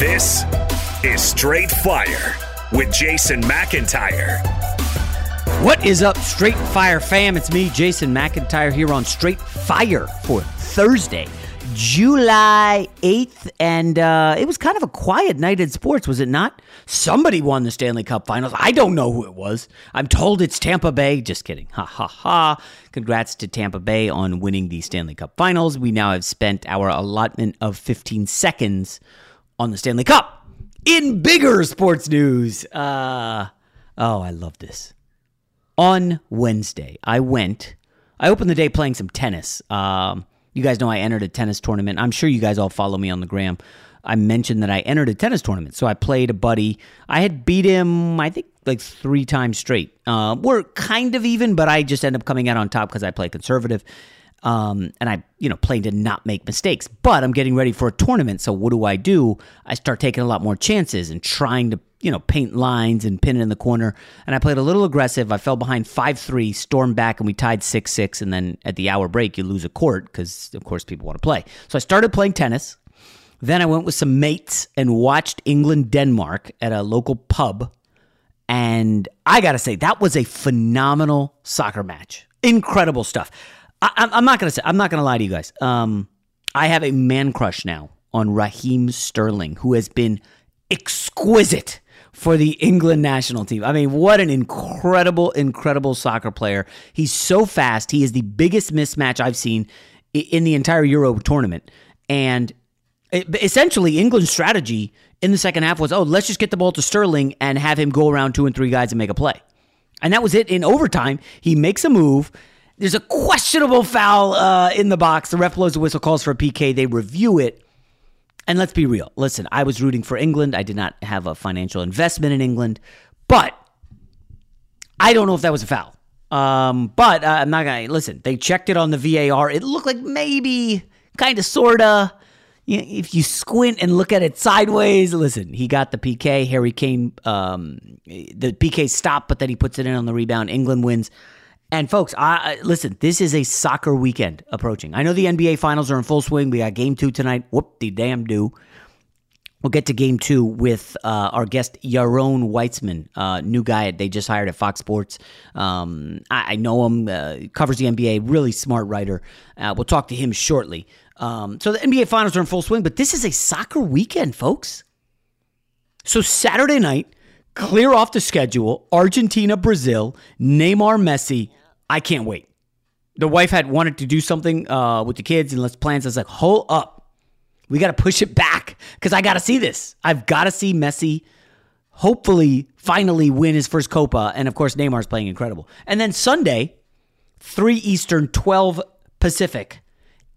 This is Straight Fire with Jason McIntyre. What is up, Straight Fire fam? It's me, Jason McIntyre, here on Straight Fire for Thursday, July 8th. And uh, it was kind of a quiet night in sports, was it not? Somebody won the Stanley Cup finals. I don't know who it was. I'm told it's Tampa Bay. Just kidding. Ha ha ha. Congrats to Tampa Bay on winning the Stanley Cup finals. We now have spent our allotment of 15 seconds on the Stanley Cup. In bigger sports news, uh, oh, I love this. On Wednesday, I went. I opened the day playing some tennis. Um, you guys know I entered a tennis tournament. I'm sure you guys all follow me on the gram. I mentioned that I entered a tennis tournament, so I played a buddy. I had beat him, I think, like three times straight. Uh, we're kind of even, but I just end up coming out on top because I play conservative. Um, and I, you know, playing to not make mistakes. But I'm getting ready for a tournament, so what do I do? I start taking a lot more chances and trying to, you know, paint lines and pin it in the corner. And I played a little aggressive. I fell behind five three, stormed back, and we tied six six. And then at the hour break, you lose a court because, of course, people want to play. So I started playing tennis. Then I went with some mates and watched England Denmark at a local pub. And I got to say, that was a phenomenal soccer match. Incredible stuff. I, am not gonna say. I'm not gonna lie to you guys. Um, I have a man crush now on Raheem Sterling, who has been exquisite for the England national team. I mean, what an incredible, incredible soccer player. He's so fast. He is the biggest mismatch I've seen in the entire Euro tournament. And essentially, England's strategy in the second half was, oh, let's just get the ball to Sterling and have him go around two and three guys and make a play. And that was it. In overtime, he makes a move. There's a questionable foul uh, in the box. The ref blows the whistle, calls for a PK. They review it. And let's be real. Listen, I was rooting for England. I did not have a financial investment in England, but I don't know if that was a foul. Um, but uh, I'm not gonna listen. They checked it on the VAR. It looked like maybe, kind of, sorta. You know, if you squint and look at it sideways, listen, he got the PK. Harry Kane, um, the PK stopped, but then he puts it in on the rebound. England wins. And folks, I, listen. This is a soccer weekend approaching. I know the NBA finals are in full swing. We got game two tonight. Whoop the damn do. We'll get to game two with uh, our guest Yaron Weitzman, uh, new guy they just hired at Fox Sports. Um, I, I, know him, uh, covers the NBA, really smart writer. Uh, we'll talk to him shortly. Um, so the NBA finals are in full swing, but this is a soccer weekend, folks. So Saturday night, clear off the schedule: Argentina, Brazil, Neymar, Messi. I can't wait. The wife had wanted to do something uh, with the kids and let's plans. I was like, hold up we got to push it back because I got to see this. I've got to see Messi hopefully finally win his first Copa. And of course, Neymar's playing incredible. And then Sunday, 3 Eastern, 12 Pacific,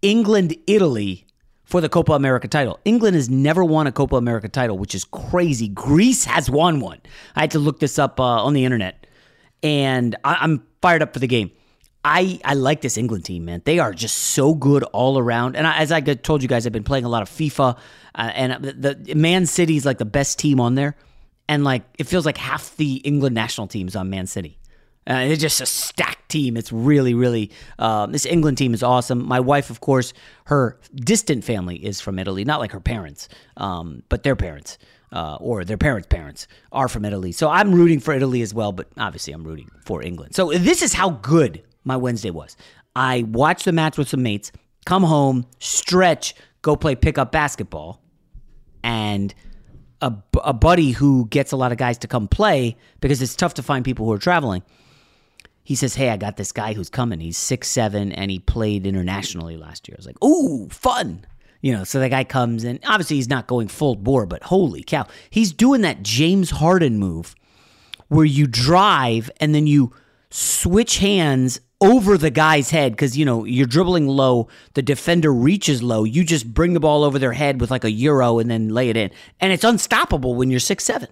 England, Italy for the Copa America title. England has never won a Copa America title, which is crazy. Greece has won one. I had to look this up uh, on the internet. And I- I'm fired up for the game. I, I like this England team, man. They are just so good all around. And I, as I told you guys, I've been playing a lot of FIFA, uh, and the, the Man City is like the best team on there, and like it feels like half the England national team is on Man City. Uh, it's just a stacked team. It's really, really. Uh, this England team is awesome. My wife, of course, her distant family is from Italy, not like her parents, um, but their parents. Uh, or their parents' parents are from Italy. So I'm rooting for Italy as well, but obviously I'm rooting for England. So this is how good my Wednesday was. I watched the match with some mates, come home, stretch, go play pickup basketball, and a, a buddy who gets a lot of guys to come play because it's tough to find people who are traveling. He says, Hey, I got this guy who's coming. He's six seven and he played internationally last year. I was like, Ooh, fun. You know, so the guy comes and obviously he's not going full bore, but holy cow. He's doing that James Harden move where you drive and then you switch hands over the guy's head because you know you're dribbling low the defender reaches low you just bring the ball over their head with like a euro and then lay it in and it's unstoppable when you're six seven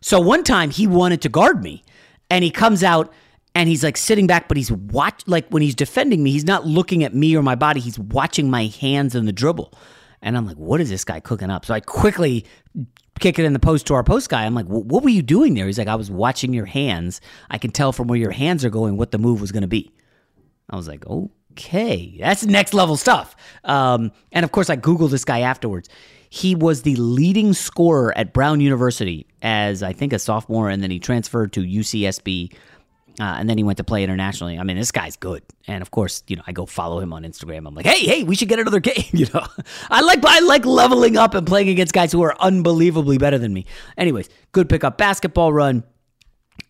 so one time he wanted to guard me and he comes out and he's like sitting back but he's watch like when he's defending me he's not looking at me or my body he's watching my hands in the dribble and i'm like what is this guy cooking up so i quickly kick it in the post to our post guy. I'm like, what were you doing there? He's like, I was watching your hands. I can tell from where your hands are going what the move was going to be. I was like, okay, that's next level stuff. Um, and of course, I Googled this guy afterwards. He was the leading scorer at Brown University as I think a sophomore, and then he transferred to UCSB uh, and then he went to play internationally. I mean, this guy's good. And of course, you know, I go follow him on Instagram. I'm like, hey, hey, we should get another game. You know, I like I like leveling up and playing against guys who are unbelievably better than me. Anyways, good pickup basketball run.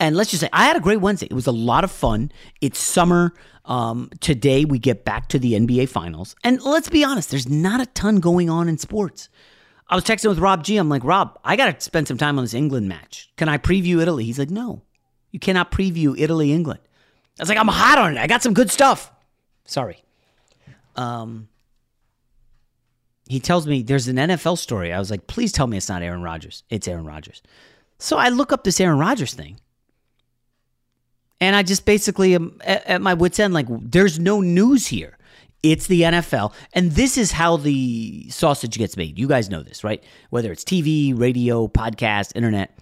And let's just say I had a great Wednesday. It was a lot of fun. It's summer. Um, today we get back to the NBA Finals, and let's be honest, there's not a ton going on in sports. I was texting with Rob G. I'm like, Rob, I got to spend some time on this England match. Can I preview Italy? He's like, No. You cannot preview Italy, England. I was like, I'm hot on it. I got some good stuff. Sorry. Um, he tells me there's an NFL story. I was like, please tell me it's not Aaron Rodgers. It's Aaron Rodgers. So I look up this Aaron Rodgers thing. And I just basically am at, at my wits' end, like, there's no news here. It's the NFL. And this is how the sausage gets made. You guys know this, right? Whether it's TV, radio, podcast, internet,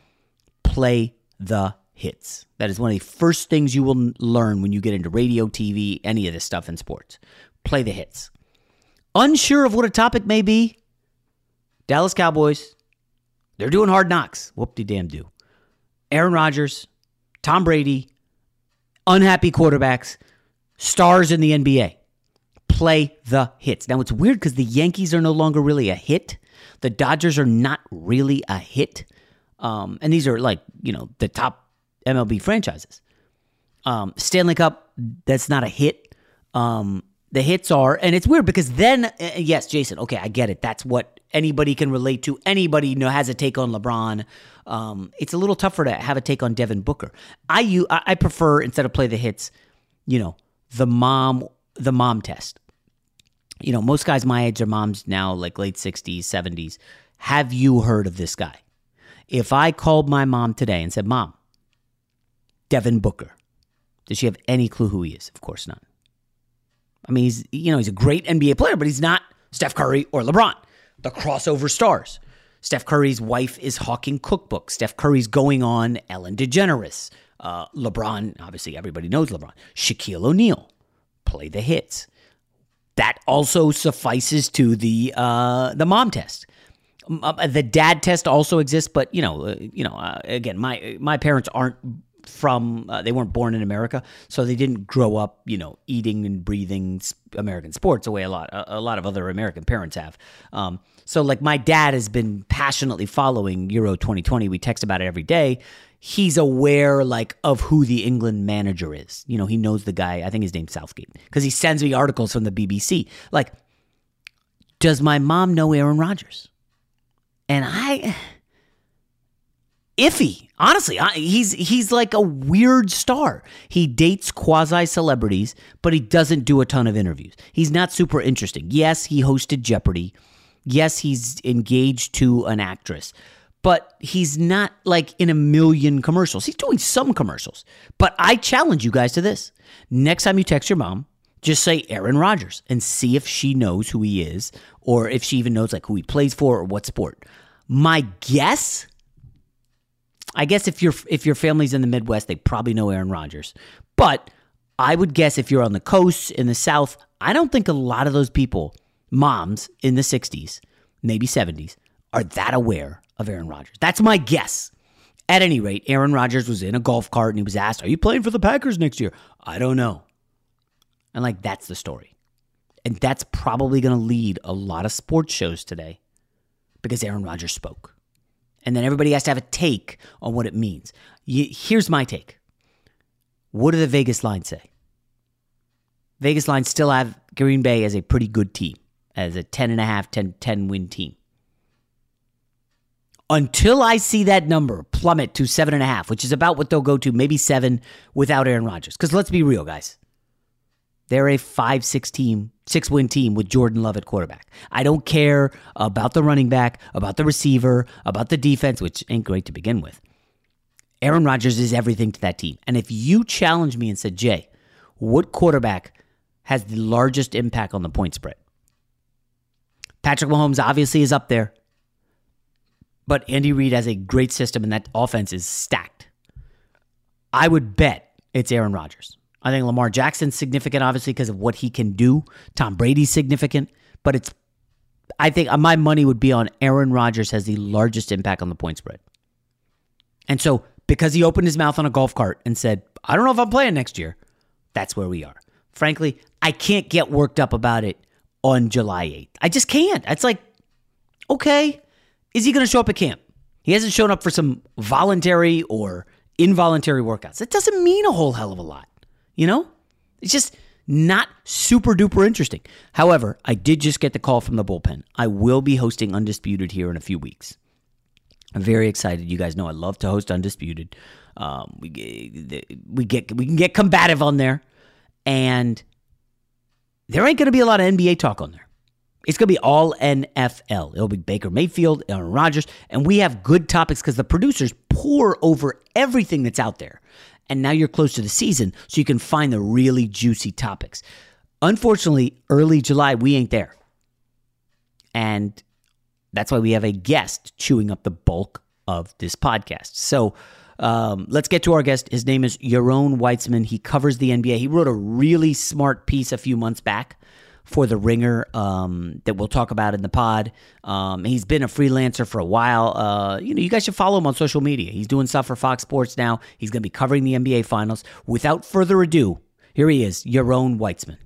play the hits. That is one of the first things you will learn when you get into radio, TV, any of this stuff in sports. Play the hits. Unsure of what a topic may be? Dallas Cowboys, they're doing hard knocks. Whoop de damn do. Aaron Rodgers, Tom Brady, unhappy quarterbacks, stars in the NBA. Play the hits. Now it's weird because the Yankees are no longer really a hit. The Dodgers are not really a hit. Um, and these are like, you know, the top MLB franchises. Um, Stanley Cup, that's not a hit. Um, the hits are, and it's weird because then, uh, yes, Jason, okay, I get it. That's what anybody can relate to. Anybody you know has a take on LeBron. Um, it's a little tougher to have a take on Devin Booker. I you I prefer instead of play the hits, you know, the mom the mom test. You know, most guys my age are moms now, like late sixties, seventies. Have you heard of this guy? If I called my mom today and said, "Mom, Devin Booker. Does she have any clue who he is? Of course not. I mean, he's you know he's a great NBA player, but he's not Steph Curry or LeBron, the crossover stars. Steph Curry's wife is hawking cookbooks. Steph Curry's going on Ellen DeGeneres. Uh, LeBron, obviously, everybody knows LeBron. Shaquille O'Neal, play the hits. That also suffices to the uh, the mom test. Uh, the dad test also exists, but you know, uh, you know, uh, again, my my parents aren't from uh, they weren't born in America, so they didn't grow up, you know, eating and breathing American sports the way a lot a, a lot of other American parents have. Um, so like my dad has been passionately following Euro 2020. We text about it every day. He's aware like of who the England manager is. You know, he knows the guy. I think his name's Southgate because he sends me articles from the BBC. Like, does my mom know Aaron Rodgers? And I iffy. Honestly, he's he's like a weird star. He dates quasi celebrities, but he doesn't do a ton of interviews. He's not super interesting. Yes, he hosted Jeopardy. Yes, he's engaged to an actress, but he's not like in a million commercials. He's doing some commercials. But I challenge you guys to this. Next time you text your mom, just say Aaron Rodgers and see if she knows who he is or if she even knows like who he plays for or what sport. My guess I guess if your if your family's in the Midwest, they probably know Aaron Rodgers. But I would guess if you're on the coast in the South, I don't think a lot of those people, moms in the 60s, maybe 70s, are that aware of Aaron Rodgers. That's my guess. At any rate, Aaron Rodgers was in a golf cart and he was asked, Are you playing for the Packers next year? I don't know. And like, that's the story. And that's probably going to lead a lot of sports shows today because Aaron Rodgers spoke and then everybody has to have a take on what it means. here's my take. What do the Vegas lines say? Vegas lines still have Green Bay as a pretty good team, as a 10 and a half, 10, 10 win team. Until I see that number plummet to seven and a half, which is about what they'll go to, maybe seven without Aaron Rodgers. Because let's be real, guys. They're a five, six team, six win team with Jordan Love at quarterback. I don't care about the running back, about the receiver, about the defense, which ain't great to begin with. Aaron Rodgers is everything to that team. And if you challenge me and said, Jay, what quarterback has the largest impact on the point spread? Patrick Mahomes obviously is up there, but Andy Reid has a great system and that offense is stacked. I would bet it's Aaron Rodgers. I think Lamar Jackson's significant, obviously, because of what he can do. Tom Brady's significant, but it's. I think uh, my money would be on Aaron Rodgers has the largest impact on the point spread. And so, because he opened his mouth on a golf cart and said, I don't know if I'm playing next year, that's where we are. Frankly, I can't get worked up about it on July 8th. I just can't. It's like, okay, is he going to show up at camp? He hasn't shown up for some voluntary or involuntary workouts. That doesn't mean a whole hell of a lot. You know, it's just not super duper interesting. However, I did just get the call from the bullpen. I will be hosting Undisputed here in a few weeks. I'm very excited. You guys know I love to host Undisputed. Um, we we get we can get combative on there, and there ain't going to be a lot of NBA talk on there. It's going to be all NFL. It'll be Baker Mayfield, Aaron Rodgers, and we have good topics because the producers pore over everything that's out there and now you're close to the season, so you can find the really juicy topics. Unfortunately, early July, we ain't there. And that's why we have a guest chewing up the bulk of this podcast. So um, let's get to our guest. His name is Yaron Weitzman. He covers the NBA. He wrote a really smart piece a few months back for the Ringer um, that we'll talk about in the pod. Um, he's been a freelancer for a while. Uh, you know, you guys should follow him on social media. He's doing stuff for Fox Sports now. He's going to be covering the NBA Finals. Without further ado, here he is, Yaron Weitzman.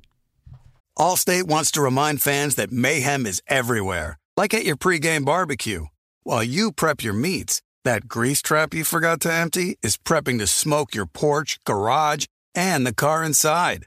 Allstate wants to remind fans that mayhem is everywhere, like at your pregame barbecue. While you prep your meats, that grease trap you forgot to empty is prepping to smoke your porch, garage, and the car inside.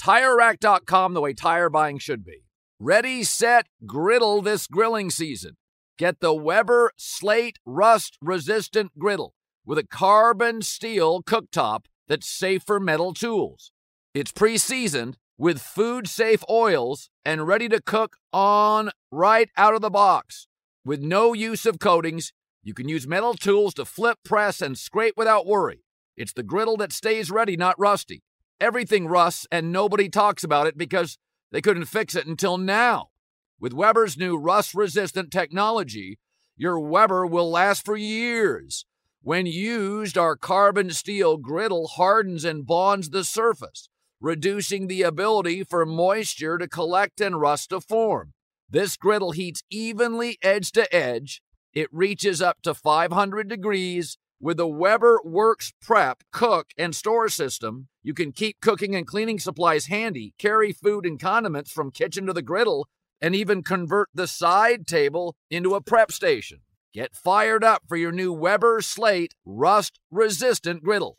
TireRack.com, the way tire buying should be. Ready, set, griddle this grilling season. Get the Weber Slate Rust Resistant Griddle with a carbon steel cooktop that's safe for metal tools. It's pre seasoned with food safe oils and ready to cook on right out of the box. With no use of coatings, you can use metal tools to flip, press, and scrape without worry. It's the griddle that stays ready, not rusty. Everything rusts, and nobody talks about it because they couldn't fix it until now. With Weber's new rust resistant technology, your Weber will last for years. When used, our carbon steel griddle hardens and bonds the surface, reducing the ability for moisture to collect and rust to form. This griddle heats evenly edge to edge. It reaches up to 500 degrees. With the Weber Works Prep, Cook, and Store system, you can keep cooking and cleaning supplies handy, carry food and condiments from kitchen to the griddle, and even convert the side table into a prep station. Get fired up for your new Weber Slate rust resistant griddle.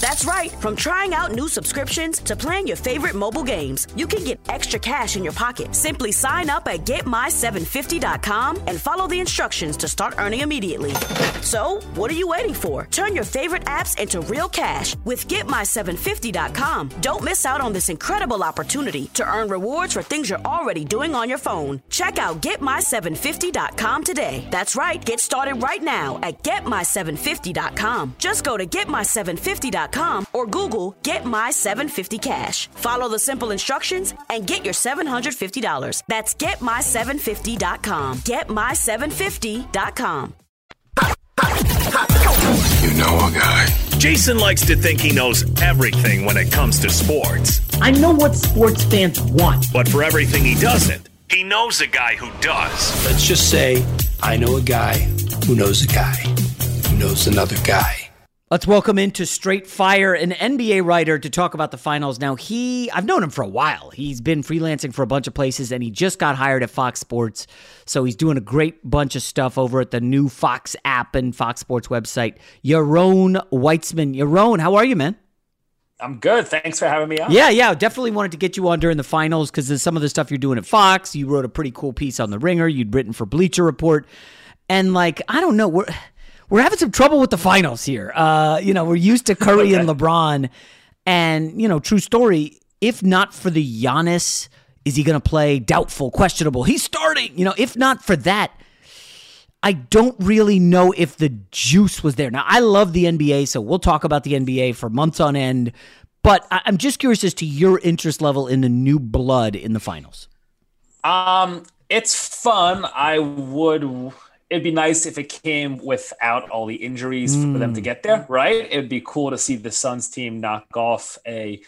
That's right. From trying out new subscriptions to playing your favorite mobile games, you can get extra cash in your pocket. Simply sign up at getmy750.com and follow the instructions to start earning immediately. So, what are you waiting for? Turn your favorite apps into real cash with getmy750.com. Don't miss out on this incredible opportunity to earn rewards for things you're already doing on your phone. Check out getmy750.com today. That's right. Get started right now at getmy750.com. Just go to getmy750.com or Google Get My 750 Cash. Follow the simple instructions and get your $750. That's GetMy750.com. GetMy750.com. You know a guy. Jason likes to think he knows everything when it comes to sports. I know what sports fans want. But for everything he doesn't, he knows a guy who does. Let's just say I know a guy who knows a guy who knows another guy. Let's welcome into Straight Fire an NBA writer to talk about the finals. Now, he, I've known him for a while. He's been freelancing for a bunch of places and he just got hired at Fox Sports. So he's doing a great bunch of stuff over at the new Fox app and Fox Sports website. Yaron Weitzman. Yaron, how are you, man? I'm good. Thanks for having me on. Yeah, yeah. Definitely wanted to get you on during the finals because of some of the stuff you're doing at Fox. You wrote a pretty cool piece on The Ringer. You'd written for Bleacher Report. And, like, I don't know. We're we're having some trouble with the finals here. Uh, you know, we're used to Curry okay. and LeBron, and you know, true story. If not for the Giannis, is he going to play? Doubtful, questionable. He's starting. You know, if not for that, I don't really know if the juice was there. Now, I love the NBA, so we'll talk about the NBA for months on end. But I'm just curious as to your interest level in the new blood in the finals. Um, it's fun. I would it'd be nice if it came without all the injuries mm. for them to mm. get there, right? It'd be cool to see the Suns team knock off a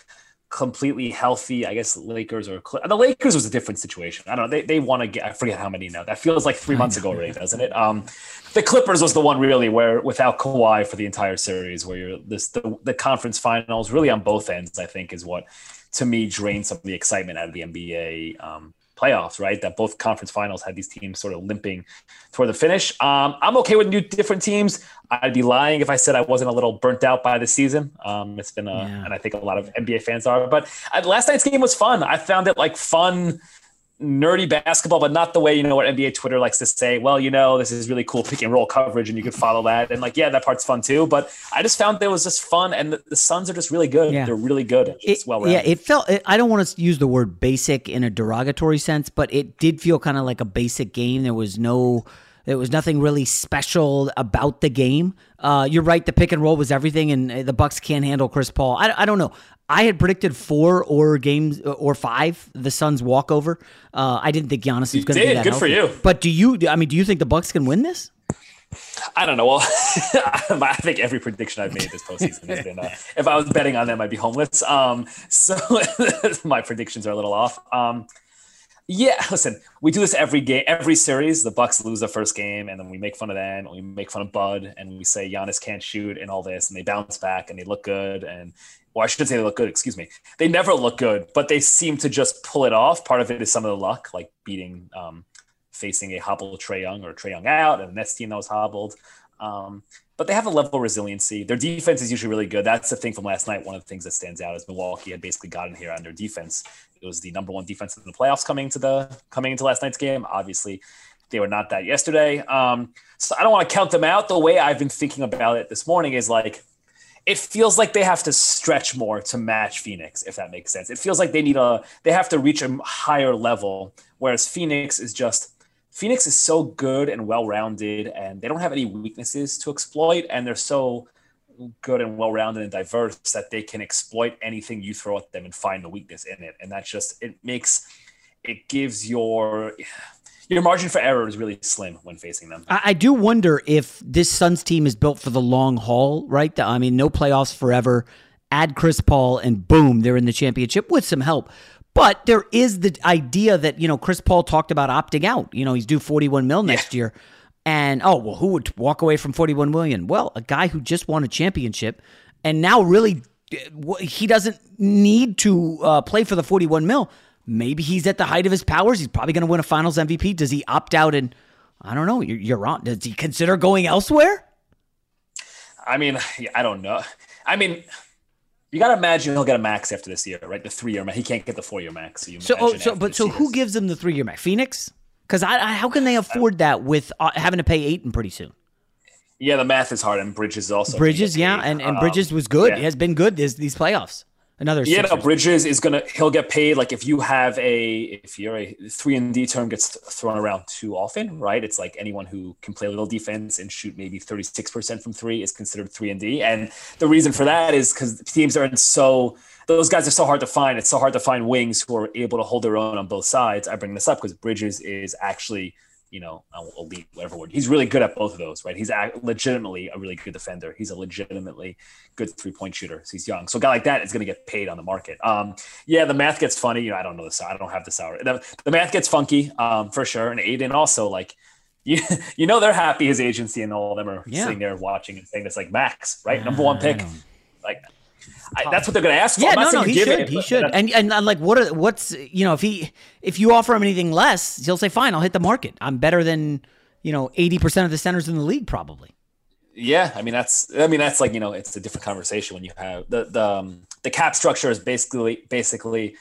completely healthy, I guess, Lakers or the Lakers was a different situation. I don't know. They, they want to get, I forget how many now. That feels like three months ago already, doesn't it? Um, the Clippers was the one really where without Kawhi for the entire series, where you're this, the, the conference finals really on both ends, I think is what to me drained some of the excitement out of the NBA. Um, playoffs, right? That both conference finals had these teams sort of limping toward the finish. Um, I'm okay with new different teams. I'd be lying if I said I wasn't a little burnt out by the season. Um, it's been, a, yeah. and I think a lot of NBA fans are. But uh, last night's game was fun. I found it like fun nerdy basketball, but not the way you know what NBA Twitter likes to say. Well, you know, this is really cool pick and roll coverage, and you can follow that. And like, yeah, that part's fun too. But I just found that it was just fun, and the, the Suns are just really good. Yeah. They're really good. It's well Yeah, it felt. It, I don't want to use the word basic in a derogatory sense, but it did feel kind of like a basic game. There was no. There was nothing really special about the game. Uh, you're right. The pick and roll was everything, and the Bucks can't handle Chris Paul. I, I don't know. I had predicted four or games or five. The Suns walkover. Uh, I didn't think Giannis was going to be that. Good healthy. for you. But do you? I mean, do you think the Bucks can win this? I don't know. Well, I think every prediction I've made this postseason has been. Uh, if I was betting on them, I'd be homeless. Um, so my predictions are a little off. Um, yeah, listen, we do this every game, every series. The Bucks lose their first game, and then we make fun of them, and we make fun of Bud, and we say Giannis can't shoot, and all this, and they bounce back, and they look good, and well, I shouldn't say they look good. Excuse me. They never look good, but they seem to just pull it off. Part of it is some of the luck, like beating, um, facing a hobbled Trae Young or Trae Young out, and the next team that was hobbled. Um, but they have a level of resiliency. Their defense is usually really good. That's the thing from last night. One of the things that stands out is Milwaukee had basically gotten here on their defense. It was the number one defense in the playoffs coming to the coming into last night's game. Obviously, they were not that yesterday. Um, so I don't want to count them out. The way I've been thinking about it this morning is like it feels like they have to stretch more to match Phoenix, if that makes sense. It feels like they need a they have to reach a higher level, whereas Phoenix is just Phoenix is so good and well rounded, and they don't have any weaknesses to exploit, and they're so good and well rounded and diverse that they can exploit anything you throw at them and find the weakness in it, and that's just it makes it gives your your margin for error is really slim when facing them. I, I do wonder if this Suns team is built for the long haul, right? I mean, no playoffs forever. Add Chris Paul, and boom, they're in the championship with some help. But there is the idea that you know Chris Paul talked about opting out. You know, he's due forty-one mil next yeah. year, and oh well, who would walk away from forty-one million? Well, a guy who just won a championship and now really he doesn't need to uh, play for the forty-one mil maybe he's at the height of his powers. He's probably going to win a Finals MVP. Does he opt out and I don't know. You're, you're on. Does he consider going elsewhere? I mean, I don't know. I mean, you got to imagine he'll get a max after this year, right? The three year max. He can't get the four year max. So, so, oh, so but so who gives him the three year max? Phoenix? Because I, I, how can they afford that with uh, having to pay Ayton pretty soon? Yeah, the math is hard, and Bridges also. Bridges, yeah, and, and Bridges um, was good. Yeah. He has been good this, these playoffs. Another yeah, no, Bridges is gonna he'll get paid like if you have a if you're a three and D term gets thrown around too often, right? It's like anyone who can play a little defense and shoot maybe 36% from three is considered three and D. And the reason for that is because teams are in so those guys are so hard to find. It's so hard to find wings who are able to hold their own on both sides. I bring this up because Bridges is actually you know, elite, whatever word. He's really good at both of those, right? He's legitimately a really good defender. He's a legitimately good three point shooter. So he's young. So a guy like that is going to get paid on the market. Um, yeah, the math gets funny. You know, I don't know the I don't have the salary. The, the math gets funky um, for sure. And Ayton also like. You, you know they're happy his agency and all of them are yeah. sitting there watching and saying this like Max right number one pick like I, that's what they're going to ask for. Yeah, no, no, he should. It, he should. And, and and like, what are what's you know if he if you offer him anything less, he'll say, "Fine, I'll hit the market. I'm better than you know eighty percent of the centers in the league, probably." Yeah, I mean that's I mean that's like you know it's a different conversation when you have the the um, the cap structure is basically basically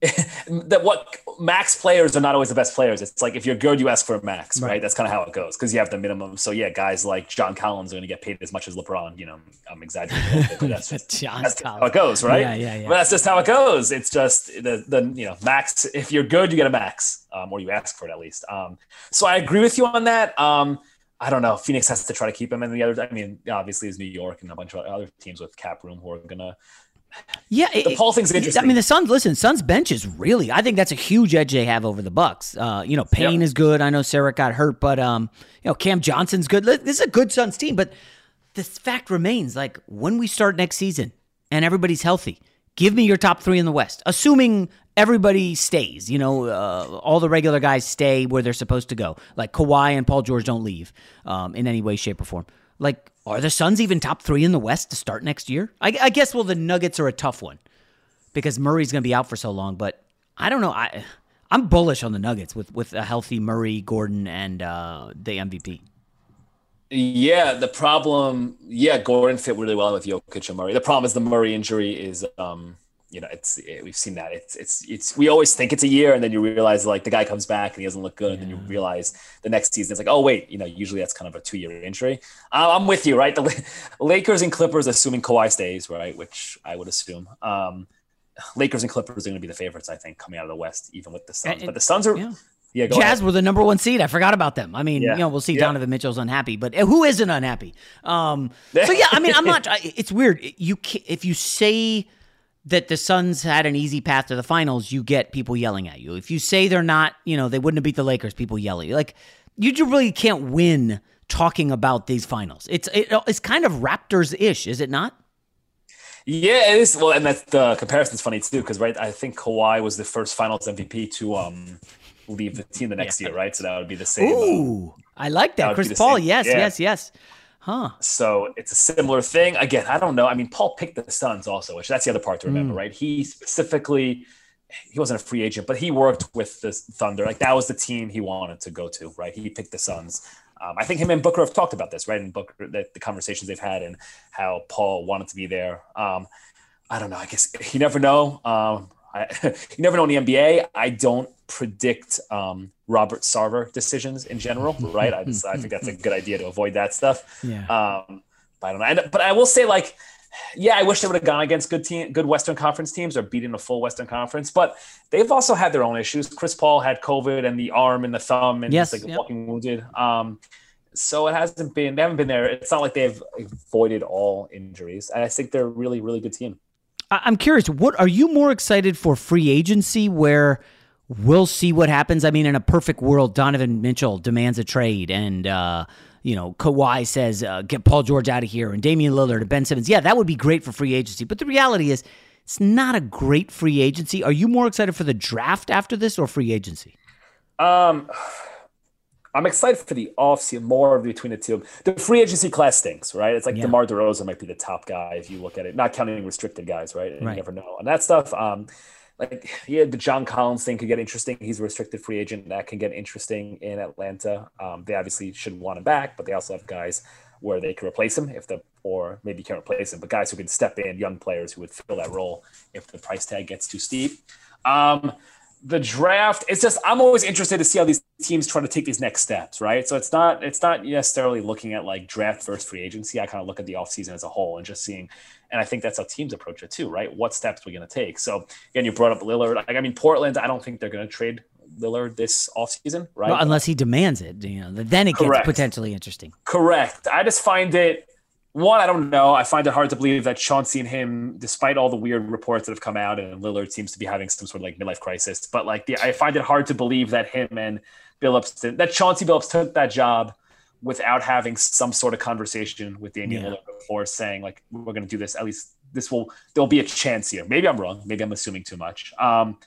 that what max players are not always the best players. It's like if you're good, you ask for a max, right? right? That's kind of how it goes because you have the minimum. So yeah, guys like John Collins are going to get paid as much as LeBron. You know, I'm exaggerating, bit, but that's, John that's how it goes, right? Yeah, yeah, yeah. But that's just how it goes. It's just the the you know max. If you're good, you get a max, um, or you ask for it at least. Um, so I agree with you on that. Um, I don't know. Phoenix has to try to keep him, and the other. I mean, obviously, is New York and a bunch of other teams with cap room who are going yeah, the Paul thing's interesting. I mean, the Suns. Listen, Suns bench is really. I think that's a huge edge they have over the Bucks. Uh, you know, Payne yep. is good. I know Saric got hurt, but um, you know, Cam Johnson's good. This is a good Suns team, but the fact remains: like when we start next season and everybody's healthy, give me your top three in the West, assuming everybody stays. You know, uh, all the regular guys stay where they're supposed to go. Like Kawhi and Paul George don't leave um, in any way, shape, or form. Like are the Suns even top three in the West to start next year? I, I guess. Well, the Nuggets are a tough one because Murray's going to be out for so long. But I don't know. I I'm bullish on the Nuggets with with a healthy Murray, Gordon, and uh, the MVP. Yeah, the problem, yeah, Gordon fit really well with Jokic and Murray. The problem is the Murray injury is, um, you know, it's it, we've seen that. It's it's it's we always think it's a year, and then you realize like the guy comes back and he doesn't look good, yeah. and then you realize the next season it's like, oh wait, you know, usually that's kind of a two year injury. Uh, I'm with you, right? The Lakers and Clippers, assuming Kawhi stays, right, which I would assume. Um, Lakers and Clippers are going to be the favorites, I think, coming out of the West, even with the Suns. But the Suns are. Yeah. Yeah, Jazz ahead. were the number one seed. I forgot about them. I mean, yeah. you know, we'll see. Yeah. Donovan Mitchell's unhappy, but who isn't unhappy? Um, so yeah, I mean, I'm not. It's weird. You if you say that the Suns had an easy path to the finals, you get people yelling at you. If you say they're not, you know, they wouldn't have beat the Lakers, people yell at you. Like you just really can't win talking about these finals. It's it, it's kind of Raptors ish, is it not? Yeah, it is. Well, and that's the comparison's funny too, because right, I think Kawhi was the first Finals MVP to um leave the team the next yeah. year, right? So that would be the same. Uh, Ooh, I like that, that Chris Paul. Yes, yeah. yes, yes. Huh. So it's a similar thing. Again, I don't know. I mean, Paul picked the Suns also, which that's the other part to remember, mm. right? He specifically he wasn't a free agent, but he worked with the Thunder. Like that was the team he wanted to go to, right? He picked the Suns. Um, I think him and Booker have talked about this, right? And Booker, the, the, conversations they've had and how Paul wanted to be there. Um, I don't know. I guess you never know. Um, I, you never know in the NBA. I don't predict um, Robert Sarver decisions in general, right? I, just, I think that's a good idea to avoid that stuff. Yeah. Um, but I don't know. But I will say, like, yeah, I wish they would have gone against good team, good Western Conference teams or beating a full Western Conference. But they've also had their own issues. Chris Paul had COVID and the arm and the thumb, and yes, he's like yep. walking wounded. Um, so it hasn't been. They haven't been there. It's not like they've avoided all injuries. And I think they're a really, really good team. I'm curious. What are you more excited for? Free agency, where we'll see what happens. I mean, in a perfect world, Donovan Mitchell demands a trade, and uh, you know Kawhi says uh, get Paul George out of here, and Damian Lillard and Ben Simmons. Yeah, that would be great for free agency. But the reality is, it's not a great free agency. Are you more excited for the draft after this or free agency? Um. I'm excited for the offseason more between the two. The free agency class stinks, right? It's like yeah. DeMar DeRozan might be the top guy if you look at it, not counting restricted guys, right? And right. You never know on that stuff. Um, like yeah, the John Collins thing could get interesting. He's a restricted free agent. That can get interesting in Atlanta. Um, they obviously should want him back, but they also have guys where they can replace him if the or maybe can't replace him, but guys who can step in, young players who would fill that role if the price tag gets too steep. Um, the draft it's just i'm always interested to see how these teams try to take these next steps right so it's not it's not necessarily looking at like draft first free agency i kind of look at the offseason as a whole and just seeing and i think that's how teams approach it too right what steps we're going to take so again you brought up lillard like i mean portland i don't think they're going to trade Lillard this offseason, right? Well, unless he demands it, you know, then it gets Correct. potentially interesting. Correct. I just find it one, I don't know. I find it hard to believe that Chauncey and him, despite all the weird reports that have come out, and Lillard seems to be having some sort of like midlife crisis. But like, the, I find it hard to believe that him and Billups, that Chauncey Billups took that job without having some sort of conversation with Damian yeah. Lillard before saying like, we're going to do this. At least this will there'll be a chance here. Maybe I'm wrong. Maybe I'm assuming too much. Um,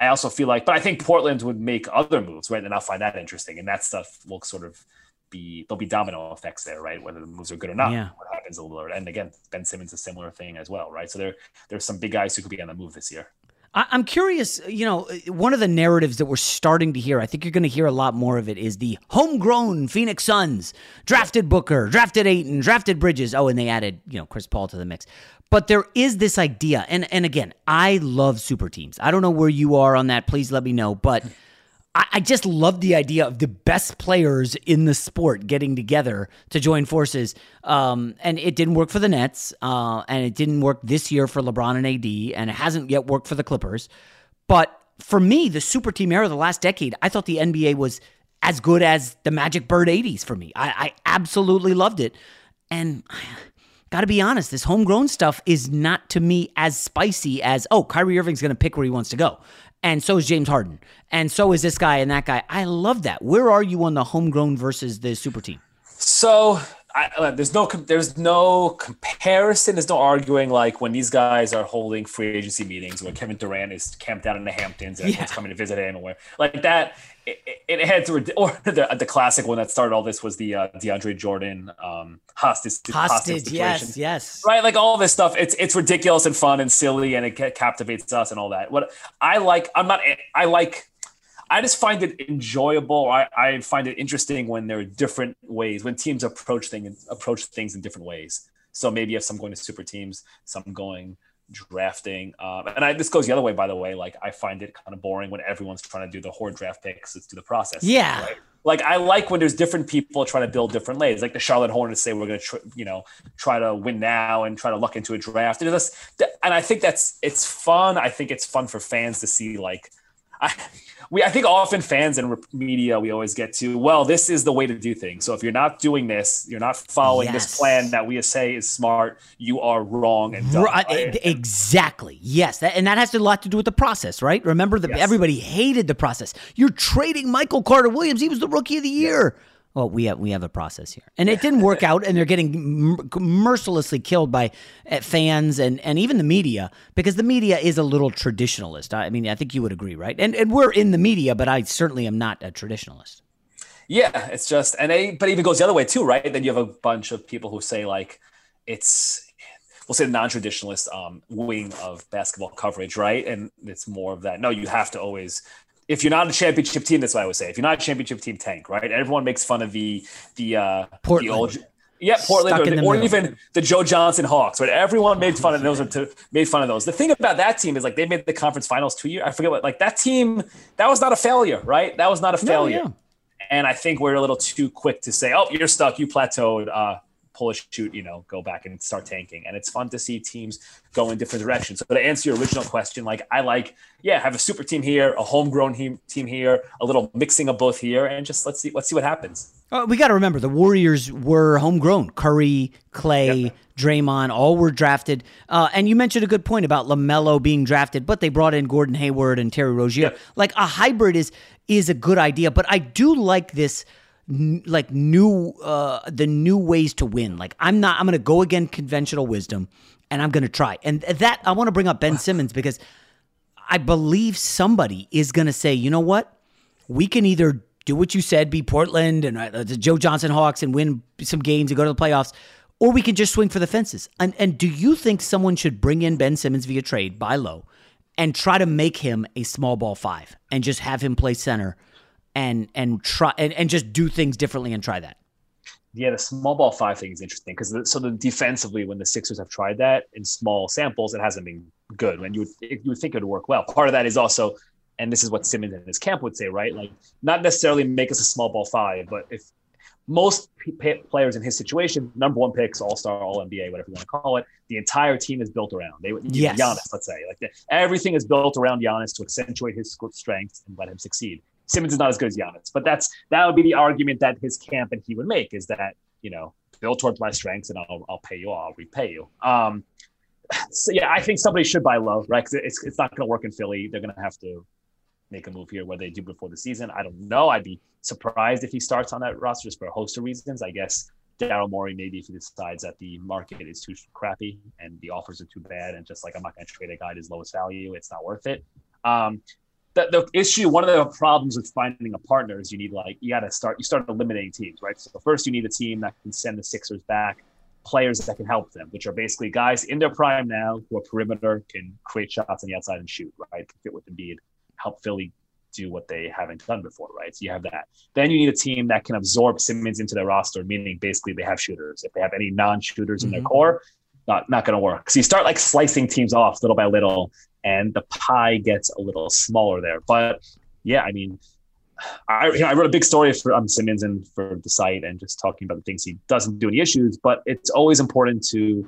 I also feel like, but I think Portland would make other moves, right? And I'll find that interesting, and that stuff will sort of be there'll be domino effects there, right? Whether the moves are good or not, yeah. what happens a little bit. And again, Ben Simmons a similar thing as well, right? So there there's some big guys who could be on the move this year. I'm curious, you know, one of the narratives that we're starting to hear, I think you're going to hear a lot more of it, is the homegrown Phoenix Suns drafted Booker, drafted Ayton, drafted Bridges. Oh, and they added, you know, Chris Paul to the mix. But there is this idea, and and again, I love super teams. I don't know where you are on that. Please let me know. But I, just love the idea of the best players in the sport getting together to join forces. Um, and it didn't work for the Nets, uh, and it didn't work this year for LeBron and AD, and it hasn't yet worked for the Clippers. But for me, the super team era of the last decade, I thought the NBA was as good as the Magic Bird 80s for me. I, I absolutely loved it. And I got to be honest, this homegrown stuff is not to me as spicy as, oh, Kyrie Irving's going to pick where he wants to go and so is James Harden, and so is this guy and that guy. I love that. Where are you on the homegrown versus the super team? So I, uh, there's no there's no comparison. There's no arguing like when these guys are holding free agency meetings where Kevin Durant is camped out in the Hamptons and yeah. coming to visit him, or like that. It, it, had to, or the, the classic one that started all this was the uh, DeAndre Jordan um, hostage hostage, hostage yes, yes, right. Like all this stuff, it's it's ridiculous and fun and silly, and it captivates us and all that. What I like, I'm not, I like I just find it enjoyable. I, I find it interesting when there are different ways when teams approach things approach things in different ways. So maybe if some going to super teams, some going drafting. Um, and I, this goes the other way, by the way. Like I find it kind of boring when everyone's trying to do the hoard draft picks. Let's do the process. Yeah. Right? Like I like when there's different people trying to build different lays. Like the Charlotte Hornets say we're going to, tr- you know, try to win now and try to luck into a draft. And, and I think that's it's fun. I think it's fun for fans to see like. I, we I think often fans and media we always get to well this is the way to do things. So if you're not doing this, you're not following yes. this plan that we say is smart, you are wrong and dumb, right. exactly. Yes, that, and that has a lot to do with the process, right? Remember that yes. everybody hated the process. You're trading Michael Carter Williams. He was the rookie of the year. Yes well, we have we have a process here, and it didn't work out, and they're getting mercilessly killed by uh, fans and and even the media because the media is a little traditionalist. I mean, I think you would agree, right? And and we're in the media, but I certainly am not a traditionalist. Yeah, it's just and they, but it even goes the other way too, right? Then you have a bunch of people who say like it's we'll say the non-traditionalist um, wing of basketball coverage, right? And it's more of that. No, you have to always if you're not a championship team, that's what I would say. If you're not a championship team, tank, right? Everyone makes fun of the the uh Portland. The old, yeah, Portland, or, the, or even the Joe Johnson Hawks, right? Everyone made fun of those. To, made fun of those. The thing about that team is like they made the conference finals two years. I forget what. Like that team, that was not a failure, right? That was not a failure. No, yeah. And I think we're a little too quick to say, "Oh, you're stuck. You plateaued." Uh, pull a shoot, you know, go back and start tanking. And it's fun to see teams go in different directions. So to answer your original question, like I like, yeah, have a super team here, a homegrown team team here, a little mixing of both here, and just let's see let's see what happens. Uh, we got to remember the Warriors were homegrown. Curry, Clay, yep. Draymond, all were drafted. Uh, and you mentioned a good point about LaMelo being drafted, but they brought in Gordon Hayward and Terry Rozier. Yep. Like a hybrid is is a good idea, but I do like this like new uh the new ways to win. Like I'm not I'm going to go against conventional wisdom and I'm going to try. And that I want to bring up Ben Simmons because I believe somebody is going to say, "You know what? We can either do what you said, be Portland and uh, the Joe Johnson Hawks and win some games and go to the playoffs, or we can just swing for the fences." And and do you think someone should bring in Ben Simmons via trade, buy low, and try to make him a small ball 5 and just have him play center? And and try and, and just do things differently and try that. Yeah, the small ball five thing is interesting because so the defensively, when the Sixers have tried that in small samples, it hasn't been good. When you would you would think it would work well. Part of that is also, and this is what Simmons and his camp would say, right? Like not necessarily make us a small ball five, but if most p- players in his situation, number one picks, all star, all NBA, whatever you want to call it, the entire team is built around. They, yes. Giannis, let's say, like the, everything is built around Giannis to accentuate his strengths and let him succeed. Simmons is not as good as Giannis. But that's that would be the argument that his camp and he would make is that you know build towards my strengths and I'll I'll pay you, I'll repay you. Um, so yeah, I think somebody should buy low, right? Because it's it's not going to work in Philly. They're going to have to make a move here Whether they do before the season. I don't know. I'd be surprised if he starts on that roster just for a host of reasons. I guess Daryl Morey maybe if he decides that the market is too crappy and the offers are too bad and just like I'm not going to trade a guy at his lowest value, it's not worth it. Um, the, the issue, one of the problems with finding a partner is you need like you got to start you start eliminating teams, right? So first you need a team that can send the Sixers back players that can help them, which are basically guys in their prime now who are perimeter, can create shots on the outside and shoot, right? Can fit with Embiid, help Philly do what they haven't done before, right? So you have that. Then you need a team that can absorb Simmons into their roster, meaning basically they have shooters. If they have any non-shooters mm-hmm. in their mm-hmm. core, not not going to work. So you start like slicing teams off little by little, and the pie gets a little smaller there. But yeah, I mean, I, you know, I wrote a big story for um, Simmons and for the site, and just talking about the things he doesn't do any issues. But it's always important to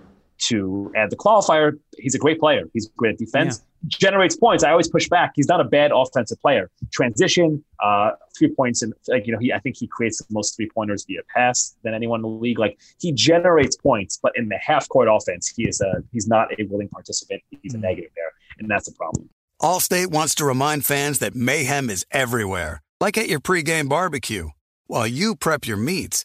to add the qualifier. He's a great player. He's great at defense. Yeah generates points. I always push back. He's not a bad offensive player. Transition, uh, three points, and like you know, he I think he creates the most three pointers via pass than anyone in the league. Like he generates points, but in the half court offense, he is a he's not a willing participant. He's a mm. negative there, and that's a problem. Allstate wants to remind fans that mayhem is everywhere, like at your pregame barbecue. While you prep your meats,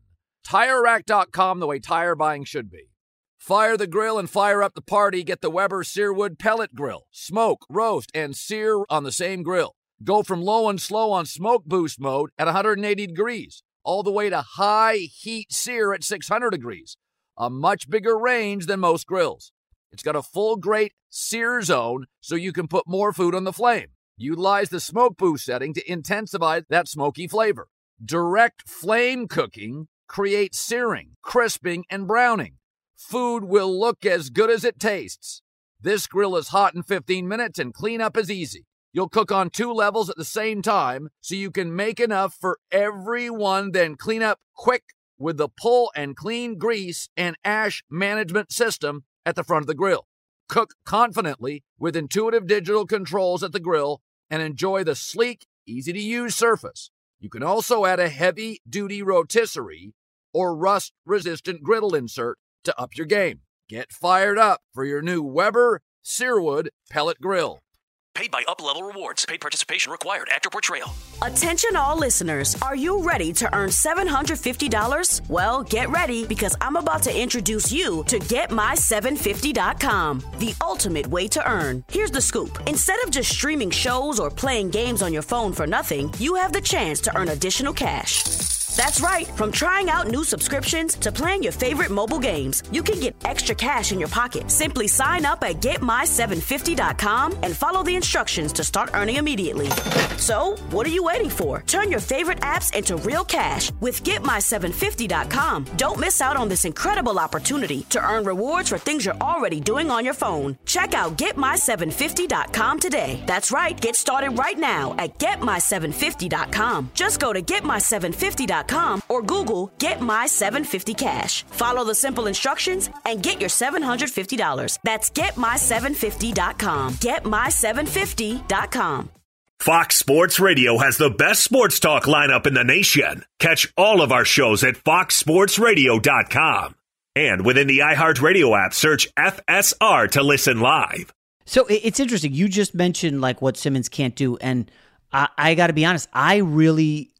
TireRack.com, the way tire buying should be. Fire the grill and fire up the party. Get the Weber Searwood Pellet Grill. Smoke, roast, and sear on the same grill. Go from low and slow on smoke boost mode at 180 degrees, all the way to high heat sear at 600 degrees. A much bigger range than most grills. It's got a full grate sear zone so you can put more food on the flame. Utilize the smoke boost setting to intensify that smoky flavor. Direct flame cooking creates searing, crisping, and browning. Food will look as good as it tastes. This grill is hot in 15 minutes and cleanup is easy. You'll cook on two levels at the same time so you can make enough for everyone, then clean up quick with the pull and clean grease and ash management system at the front of the grill. Cook confidently with intuitive digital controls at the grill and enjoy the sleek, easy to use surface. You can also add a heavy duty rotisserie or rust resistant griddle insert to up your game. Get fired up for your new Weber Searwood pellet grill. Paid by Up Level Rewards. Paid participation required. Actor Portrayal. Attention all listeners. Are you ready to earn $750? Well, get ready because I'm about to introduce you to GetMy750.com, the ultimate way to earn. Here's the scoop. Instead of just streaming shows or playing games on your phone for nothing, you have the chance to earn additional cash. That's right. From trying out new subscriptions to playing your favorite mobile games, you can get extra cash in your pocket. Simply sign up at getmy750.com and follow the instructions to start earning immediately. So, what are you waiting for? Turn your favorite apps into real cash with getmy750.com. Don't miss out on this incredible opportunity to earn rewards for things you're already doing on your phone. Check out getmy750.com today. That's right. Get started right now at getmy750.com. Just go to getmy750.com or Google Get My 750 Cash. Follow the simple instructions and get your $750. That's GetMy750.com. GetMy750.com. Fox Sports Radio has the best sports talk lineup in the nation. Catch all of our shows at foxsportsradio.com. And within the iHeartRadio app, search FSR to listen live. So it's interesting. You just mentioned like what Simmons can't do, and I, I got to be honest. I really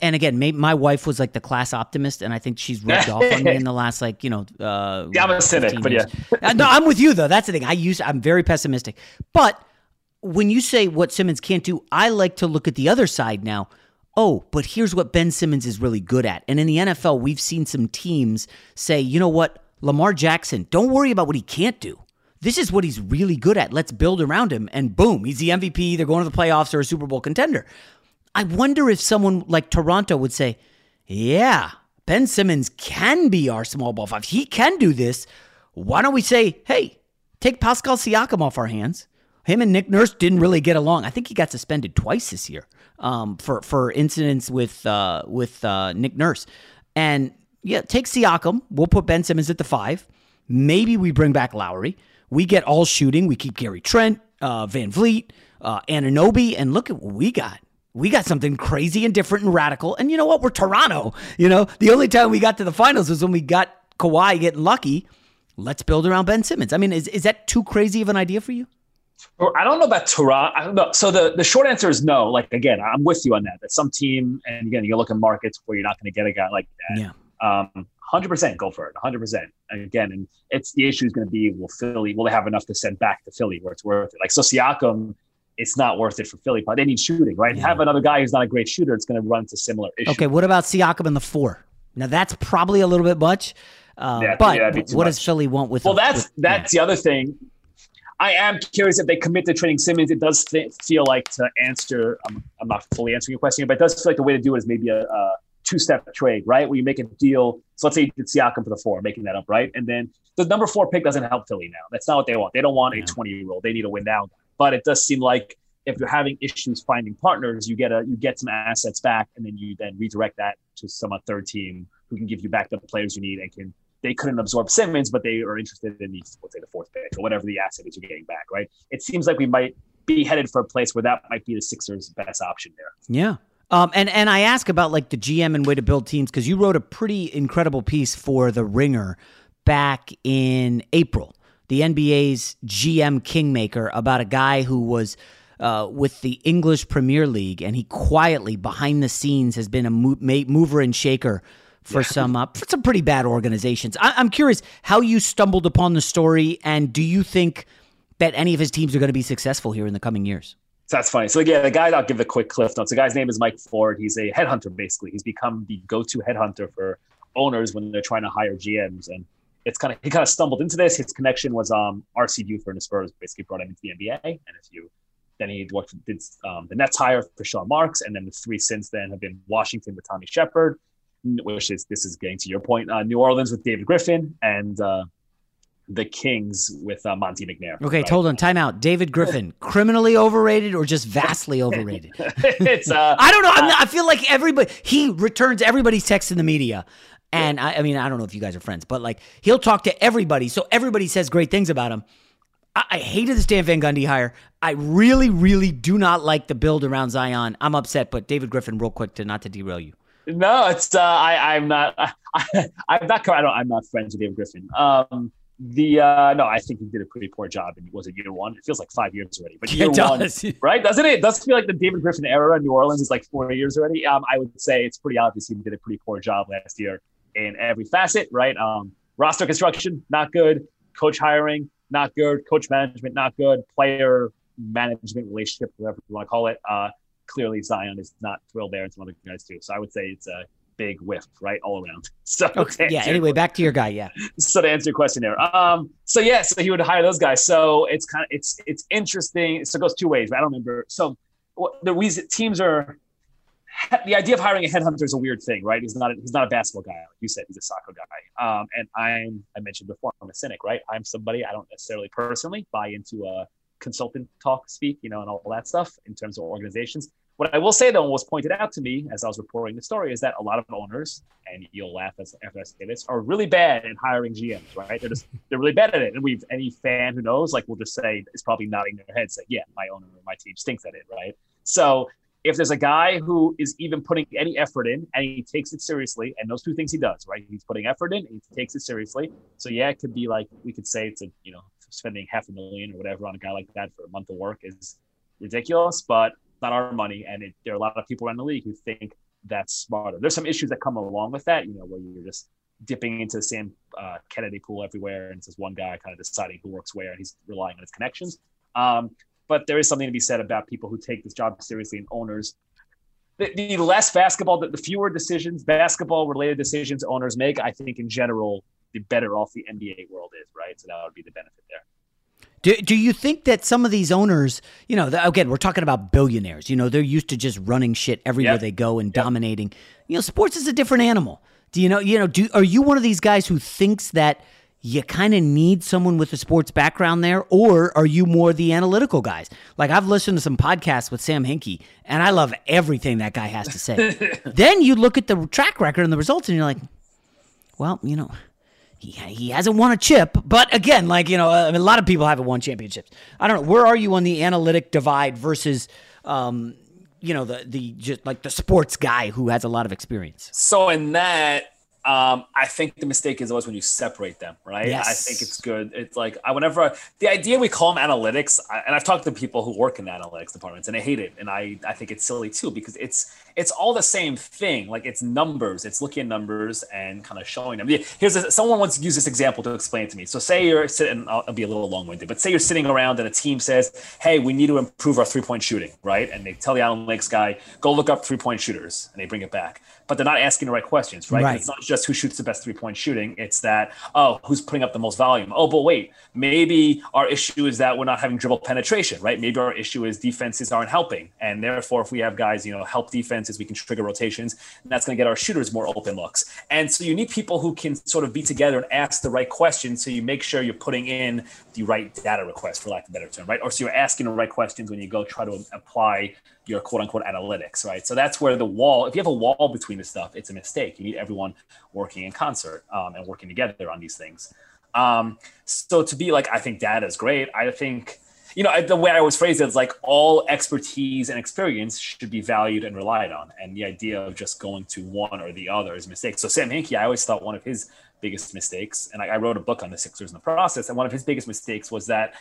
and again, my wife was like the class optimist, and I think she's rubbed off on me in the last like you know. Uh, yeah, I'm a cynic, but yeah. uh, no, I'm with you though. That's the thing. I use I'm very pessimistic, but when you say what Simmons can't do, I like to look at the other side now. Oh, but here's what Ben Simmons is really good at. And in the NFL, we've seen some teams say, you know what, Lamar Jackson, don't worry about what he can't do. This is what he's really good at. Let's build around him. And boom, he's the MVP. They're going to the playoffs or a Super Bowl contender. I wonder if someone like Toronto would say, yeah, Ben Simmons can be our small ball five. He can do this. Why don't we say, hey, take Pascal Siakam off our hands? Him and Nick Nurse didn't really get along. I think he got suspended twice this year um, for for incidents with uh, with uh, Nick Nurse. And yeah, take Siakam. We'll put Ben Simmons at the five. Maybe we bring back Lowry. We get all shooting. We keep Gary Trent, uh, Van Vleet, uh, Anunoby, and look at what we got we got something crazy and different and radical. And you know what? We're Toronto. You know, the only time we got to the finals was when we got Kawhi getting lucky. let's build around Ben Simmons. I mean, is, is that too crazy of an idea for you? I don't know about Toronto. I don't know. So the, the short answer is no. Like again, I'm with you on that. That some team, and again, you look at markets where you're not going to get a guy like that. Yeah. Um, hundred percent, go for it. Hundred percent. Again, and it's the issue is going to be will Philly will they have enough to send back to Philly where it's worth it? Like so, Siakam, it's not worth it for Philly. But they need shooting, right? Yeah. Have another guy who's not a great shooter. It's going to run into similar issues. Okay, what about Siakam in the four? Now that's probably a little bit much. Uh, Yeah, but yeah, that'd be too what much. does Philly want with? Well, that's that's the other thing. I am curious if they commit to trading Simmons. It does th- feel like to answer. I'm, I'm not fully answering your question, but it does feel like the way to do it is maybe a, a two-step trade, right? Where you make a deal. So let's say you did Siakam for the four, making that up, right? And then the number four pick doesn't help Philly now. That's not what they want. They don't want a 20-year-old. They need a win now. But it does seem like if you're having issues finding partners, you get a you get some assets back, and then you then redirect that to some third team who can give you back the players you need and can they couldn't absorb Simmons, but they are interested in the let's say the fourth pick or whatever the asset is you're getting back, right? It seems like we might be headed for a place where that might be the Sixers' best option there. Yeah. Um, and and I ask about like the GM and way to build teams because you wrote a pretty incredible piece for the Ringer back in April, the NBA's GM kingmaker about a guy who was uh, with the English Premier League and he quietly behind the scenes has been a mo- ma- mover and shaker for some uh, for some pretty bad organizations. I- I'm curious how you stumbled upon the story and do you think that any of his teams are going to be successful here in the coming years? So that's funny. So again, the guy I'll give the quick cliff notes. The guy's name is Mike Ford. He's a headhunter basically. He's become the go-to headhunter for owners when they're trying to hire GMs. And it's kind of he kind of stumbled into this. His connection was um RC Buford and the Spurs basically brought him into the NBA. And if you then he worked did um, the Nets hire for Sean Marks, and then the three since then have been Washington with Tommy Sheppard, which is this is getting to your point. Uh, New Orleans with David Griffin, and uh, the Kings with uh, Monte McNair. Okay, right? hold on. Time out. David Griffin, criminally overrated or just vastly overrated? it's uh, I don't know. I'm not, I feel like everybody he returns everybody's text in the media, and I, I mean I don't know if you guys are friends, but like he'll talk to everybody, so everybody says great things about him. I, I hated the Stan Van Gundy hire. I really, really do not like the build around Zion. I'm upset, but David Griffin, real quick to not to derail you. No, it's uh, I. I'm not. I, I'm not. I don't, I'm not friends with David Griffin. Um, the uh, no, I think he did a pretty poor job. And was it year one? It feels like five years already. But year it one, right? Doesn't it? It does feel like the David Griffin era in New Orleans is like four years already. Um, I would say it's pretty obvious he did a pretty poor job last year in every facet. Right? Um, roster construction not good. Coach hiring not good. Coach management not good. Player management relationship, whatever you want to call it. Uh, clearly Zion is not thrilled there, and some other guys too. So I would say it's a big whiff, right, all around. So Okay, yeah. Anyway, back to your guy. Yeah. so to answer your question there, um, so yeah, so he would hire those guys. So it's kind of it's it's interesting. So it goes two ways. I don't remember. So the reason teams are the idea of hiring a headhunter is a weird thing, right? He's not a, he's not a basketball guy, like you said. He's a soccer guy. Um, and I'm I mentioned before, I'm a cynic, right? I'm somebody I don't necessarily personally buy into a consultant talk speak, you know, and all that stuff in terms of organizations. What I will say though, and was pointed out to me as I was reporting the story, is that a lot of owners, and you'll laugh as, after I say this, are really bad at hiring GMs, right? They're just they're really bad at it. And we've any fan who knows, like, will just say is probably nodding their head, say, yeah, my owner or my team stinks at it, right? So if there's a guy who is even putting any effort in and he takes it seriously, and those two things he does, right? He's putting effort in he takes it seriously. So yeah, it could be like we could say it's a you know spending half a million or whatever on a guy like that for a month of work is ridiculous, but not our money. And it, there are a lot of people around the league who think that's smarter. There's some issues that come along with that, you know, where you're just dipping into the same uh, Kennedy pool everywhere, and it's just one guy kind of deciding who works where, and he's relying on his connections. Um, but there is something to be said about people who take this job seriously and owners. The, the less basketball, the, the fewer decisions, basketball related decisions owners make, I think in general, the better off the NBA world is, right? So that would be the benefit there. Do, do you think that some of these owners, you know, again, we're talking about billionaires, you know, they're used to just running shit everywhere Yep. they go and dominating. You know, sports is a different animal. Do you know, you know, do are you one of these guys who thinks that you kind of need someone with a sports background there or are you more the analytical guys? Like I've listened to some podcasts with Sam Hinkie and I love everything that guy has to say. then you look at the track record and the results and you're like, well, you know, he, he hasn't won a chip, but again, like you know, I mean, a lot of people haven't won championships. I don't know. Where are you on the analytic divide versus, um, you know, the the just like the sports guy who has a lot of experience? So in that, Um, I think the mistake is always when you separate them, right? Yes. I think it's good. It's like I whenever the idea we call them analytics, I, and I've talked to people who work in the analytics departments, and I hate it, and I I think it's silly too because it's it's all the same thing. Like it's numbers, it's looking at numbers and kind of showing them. Here's a, someone wants to use this example to explain it to me. So say you're sitting, I'll, I'll be a little long winded, but say you're sitting around and a team says, "Hey, we need to improve our three point shooting," right? And they tell the analytics guy, "Go look up three point shooters," and they bring it back but they're not asking the right questions, right? Right. It's not just who shoots the best three point shooting. It's that, oh, who's putting up the most volume? Oh, but wait, maybe our issue is that we're not having dribble penetration, right? Maybe our issue is defenses aren't helping. And therefore, if we have guys, you know, help defenses, we can trigger rotations. And that's going to get our shooters more open looks. And so you need people who can sort of be together and ask the right questions. So you make sure you're putting in the right data request, for lack of a better term, right? Or so you're asking the right questions when you go try to apply your quote unquote analytics, right? So that's where the wall, if you have a wall between the stuff, it's a mistake. You need everyone working in concert um, and working together on these things. Um, so to be like, I think data is great. I think, you know, the way I always phrase it is like all expertise and experience should be valued and relied on. And the idea of just going to one or the other is a mistake. So Sam Hinkie, I always thought one of his biggest mistakes, and I, I wrote a book on the Sixers in the process, and one of his biggest mistakes was that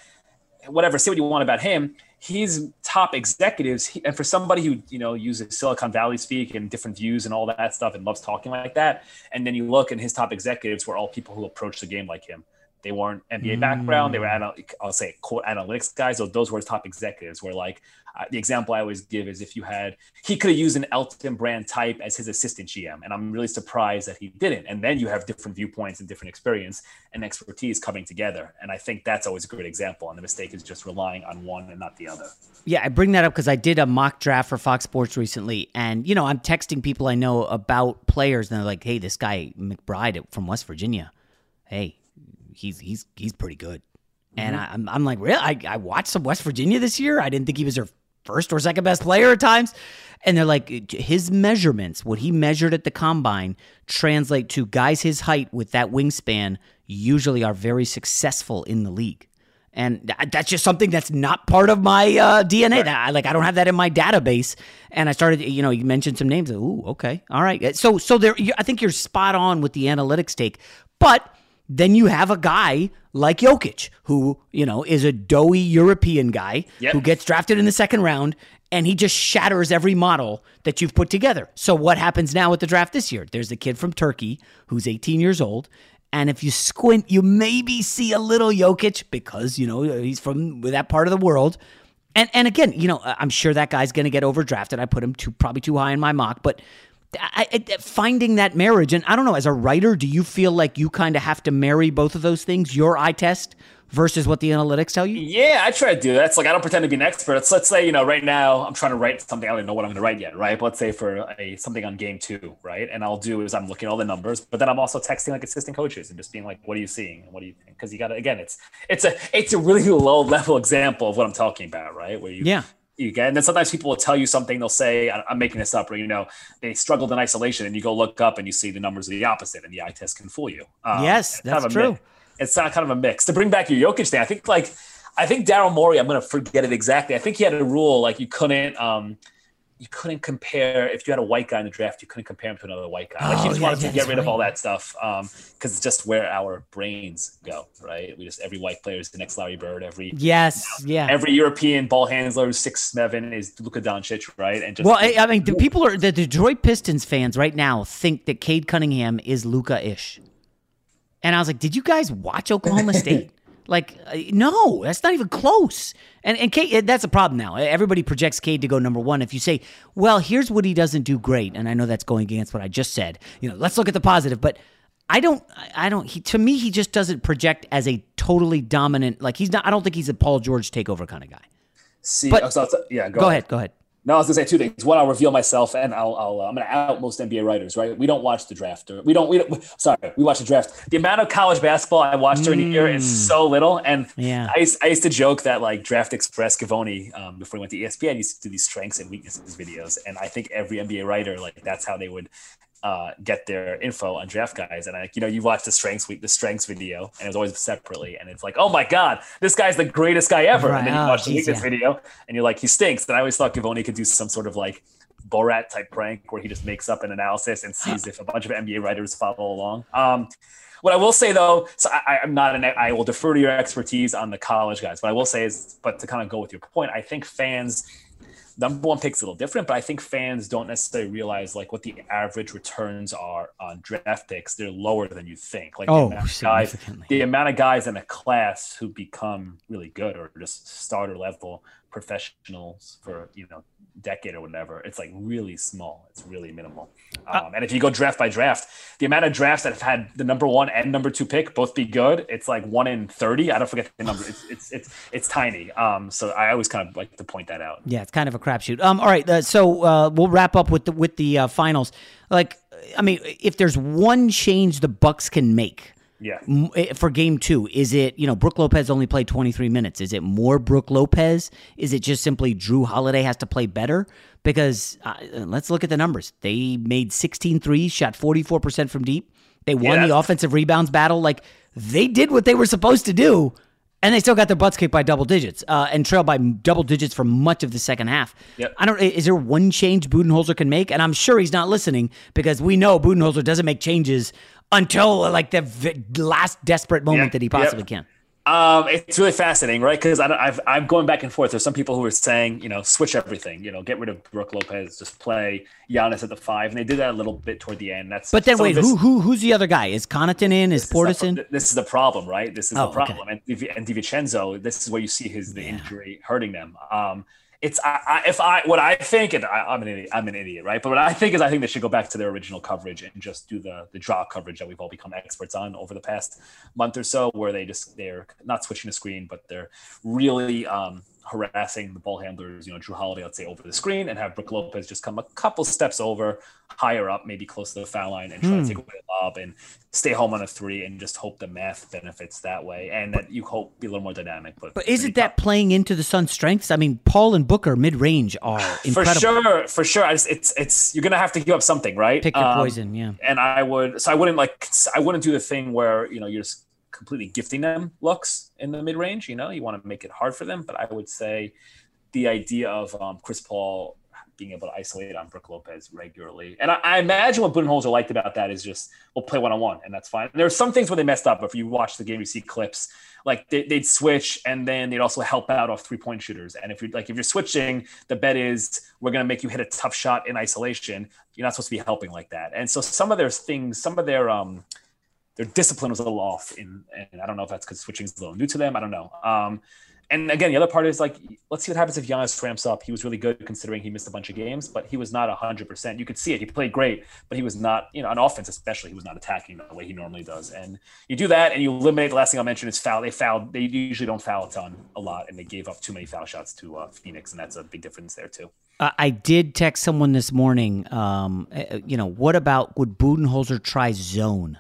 whatever, say what you want about him, he's top executives. He, and for somebody who, you know, uses Silicon Valley speak and different views and all that stuff and loves talking like that. And then you look and his top executives were all people who approach the game like him. They weren't NBA Mm. background. They were, anal- I'll say, quote, analytics guys. So those were his top executives. Where like uh, the example I always give is if you had, he could have used an Elton Brand type as his assistant GM, and I'm really surprised that he didn't. And then you have different viewpoints and different experience and expertise coming together. And I think that's always a great example. And the mistake is just relying on one and not the other. Yeah, I bring that up because I did a mock draft for Fox Sports recently, and you know I'm texting people I know about players, and they're like, "Hey, this guy McBride from West Virginia, hey, he's he's he's pretty good." And Mhm. I, I'm I'm like, really? I, I watched some West Virginia this year. I didn't think he was their first or second best player at times. And they're like, his measurements, what he measured at the combine, translate to guys his height with that wingspan usually are very successful in the league. And that's just something that's not part of my uh, DNA. That I, like I don't have that in my database. And I started, you know, you mentioned some names. Ooh, okay, all right. So, so there, I think you're spot on with the analytics take. But then you have a guy like Jokic, who you know is a doughy European guy Yep. who gets drafted in the second round, and he just shatters every model that you've put together. So what happens now with the draft this year? There's a kid from Turkey who's 18 years old. And if you squint, you maybe see a little Jokic because, you know, he's from that part of the world. And and again, you know, I'm sure that guy's going to get overdrafted. I put him too probably too high in my mock, but I, I, finding that marriage, and I don't know, as a writer, do you feel like you kind of have to marry both of those things, your eye test versus what the analytics tell you? Yeah, I try to do that. It's like I don't pretend to be an expert. It's, let's say you know right now I'm trying to write something. I don't even know what I'm going to write yet, right? But let's say for a something on game two, right? And I'll do is I'm looking at all the numbers, but then I'm also texting like assistant coaches and just being like, "What are you seeing? And what do you think?" Because you got to again, it's it's a it's a really low level example of what I'm talking about, right? Where you Yeah. You get, and then sometimes people will tell you something. They'll say, "I'm making this up," or you know, they struggled in isolation, and you go look up and you see the numbers are the opposite, and the eye test can fool you. Um, Yes, it's kind that's of true. it's not kind of a mix. To bring back your Jokic thing, I think like I think Daryl Morey. I'm gonna forget it exactly. I think he had a rule like you couldn't um you couldn't compare if you had a white guy in the draft, you couldn't compare him to another white guy. Like he Oh, just yeah, wanted to get rid of all that stuff um, because it's just where our brains go, right? We just every white player is the next Larry Bird. Every Yes, yeah. every European ball handler who's six seven is Luka Doncic, right? And just Well, I, I mean, the people are the Detroit Pistons fans right now think that Cade Cunningham is Luka ish, and I was like, did you guys watch Oklahoma State? Like, uh, no, that's not even close. And and Cade, that's a problem now. Everybody projects Cade to go number one. If you say, well, here's what he doesn't do great, and I know that's going against what I just said. You know, let's look at the positive, but. I don't. I don't. He to me, he just doesn't project as a totally dominant. Like he's not. I don't think he's a Paul George takeover kind of guy. see. but- so- yeah, Go ahead. Go ahead. No, I was gonna say two things. One, I'll reveal myself, and I'll, I'll uh, I'm gonna out most NBA writers. Right? We don't watch the draft. Or we don't. We don't. Sorry, we watch the draft. The amount of college basketball I watched during the year is Mm. so little. And Yeah. I used, I used to joke that like Draft Express Givony, um, before he went to ESPN, used to do these strengths and weaknesses videos. And I think every NBA writer like that's how they would uh, get their info on draft guys. And I, you know, you watch the strengths week, the strengths video, and it was always separately. And it's like, oh my god, this guy's the greatest guy ever. Right. And then you Oh, watch the geez, weakness yeah. video, and you're like, he stinks. And I always thought Givony could do some sort of like Borat type prank where he just makes up an analysis and sees if a bunch of NBA writers follow along. Um, what I will say though, so I, am not an, I will defer to your expertise on the college guys. but I will say is, but to kind of go with your point, I think fans number one pick's a little different, but I think fans don't necessarily realize like what the average returns are on draft picks. They're lower than you think. Like oh, the amount, guys, the amount of guys in a class who become really good or just starter level professionals for you know decade or whatever it's like really small. It's really minimal. Uh, um, and if you go draft by draft the amount of drafts that have had the number one and number two pick both be good it's like one in 30 i don't forget the number. It's it's it's, it's tiny. Um so i always kind of like to point that out. Yeah it's kind of a crapshoot. Um all right uh, so uh, we'll wrap up with the with the uh, finals. Like i mean if there's one change the bucks can make yeah. Eh, for game two, is it, you know, Brook Lopez only played 23 minutes. Is it more Brook Lopez? Is it just simply Jrue Holiday has to play better? Because uh, let's look at the numbers. They made 16 threes, shot 44% from deep. They won yeah, the offensive rebounds battle. Like they did what they were supposed to do, and they still got their butts kicked by double digits uh, and trailed by double digits for much of the second half. Yep. I don't. Is there one change Budenholzer can make? And I'm sure he's not listening because we know Budenholzer doesn't make changes until like the v- last desperate moment yep, that he possibly yep. can. Um, it's really fascinating, right? Because I've I'm going back and forth. There's some people who are saying, you know, switch everything, you know, get rid of Brook Lopez, just play Giannis at the five, and they did that a little bit toward the end. That's but then wait, this, who who who's the other guy? Is Connaughton in? Is Portis in? This is the problem, right? This is oh, the problem. Okay. And, and DiVincenzo, this is where you see his the yeah. injury hurting them. Um, it's I, I, if I what I think, and I, am an idiot, I'm an idiot, right? But what I think is, I think they should go back to their original coverage and just do the the draw coverage that we've all become experts on over the past month or so, where they just they're not switching the screen, but they're really um, harassing the ball handlers, you know, Jrue Holiday, let's say, over the screen, and have Brook Lopez just come a couple steps over, higher up, maybe close to the foul line, and try hmm. to take away the lob and stay home on a three, and just hope the math benefits that way, and that you hope be a little more dynamic. But but isn't that playing into the Suns' strengths? I mean, Paul and Booker mid range are incredible. For sure, for sure. Just, it's it's you're gonna have to give up something, right? Pick your um, poison, yeah. And I would, so I wouldn't like, I wouldn't do the thing where you know you're just completely gifting them looks in the mid range. You know, you want to make it hard for them, but I would say the idea of um, Chris Paul being able to isolate on Brook Lopez regularly. And I, I imagine what Budenholzer liked about that is just we'll play one on one, and that's fine. There are some things where they messed up. If you watch the game, you see clips like they, would switch, and then they'd also help out off three point shooters. And if you're like if you're switching, the bet is we're going to make you hit a tough shot in isolation. You're not supposed to be helping like that. And so some of their things, some of their um their discipline was a little off in, and I don't know if that's because switching is a little new to them. I don't know. Um, and again, the other part is like, let's see what happens if Giannis ramps up. He was really good considering he missed a bunch of games, but he was not 100%. You could see it. He played great, but he was not, you know, on offense especially, he was not attacking the way he normally does. And you do that and you eliminate, the last thing I'll mention is foul. They fouled, they usually don't foul a ton a lot, and they gave up too many foul shots to uh, Phoenix, and that's a big difference there too. I did text someone this morning, um, uh, you know, what about would Budenholzer try zone?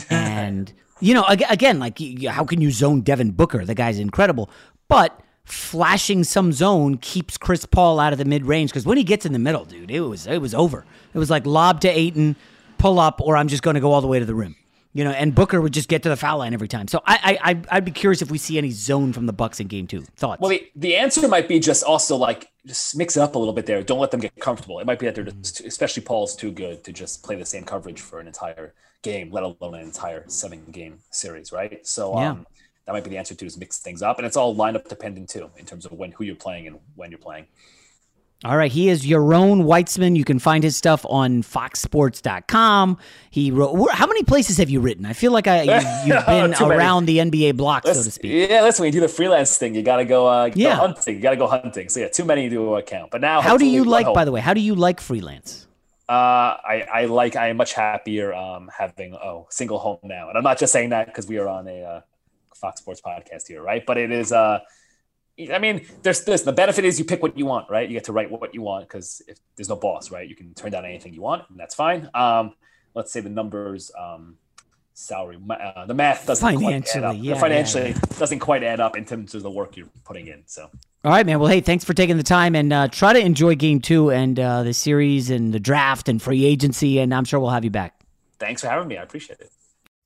and you know, again, like how can you zone Devin Booker? The guy's incredible. But flashing some zone keeps Chris Paul out of the mid range because when he gets in the middle, dude, it was it was over. It was like lob to Ayton, pull up, or I'm just going to go all the way to the rim. You know, and Booker would just get to the foul line every time. So I, I, I'd be curious if we see any zone from the Bucks in Game Two. Thoughts? Well, the, the answer might be just also like just mix it up a little bit there. Don't let them get comfortable. It might be that they're just, especially Paul's too good to just play the same coverage for an entire game, let alone an entire seven game series, right? So yeah. um, that might be the answer to is mix things up, and it's all lineup dependent too in terms of when who you're playing and when you're playing. All right, he is Yaron Weitzman. You can find his stuff on foxsports.com. He wrote how many places have you written? I feel like I you, have been around many. the NBA block, let's, so to speak. Yeah, listen, when you do the freelance thing, you got to go, uh, yeah. Go hunting. You got to go hunting. So yeah, too many to account. But now, how do you like? By the way, how do you like freelance? Uh, I, I like. I am much happier um, having oh single home now, and I'm not just saying that because we are on a uh, Fox Sports podcast here, right? But it is, uh, I mean, there's this. The benefit is you pick what you want, right? You get to write what you want because if there's no boss, right? You can turn down anything you want, and that's fine. Um, let's say the numbers, um, salary, uh, the math doesn't financially, quite add up. Yeah, financially yeah, yeah. doesn't quite add up in terms of the work you're putting in. So. All right, man. Well, hey, thanks for taking the time and uh, try to enjoy game two and uh, the series and the draft and free agency. And I'm sure we'll have you back. Thanks for having me. I appreciate it.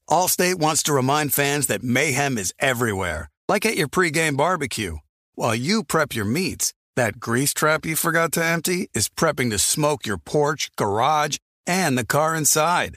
Allstate wants to remind fans that mayhem is everywhere, like at your pregame barbecue. While you prep your meats, That grease trap you forgot to empty is prepping to smoke your porch, garage, and the car inside.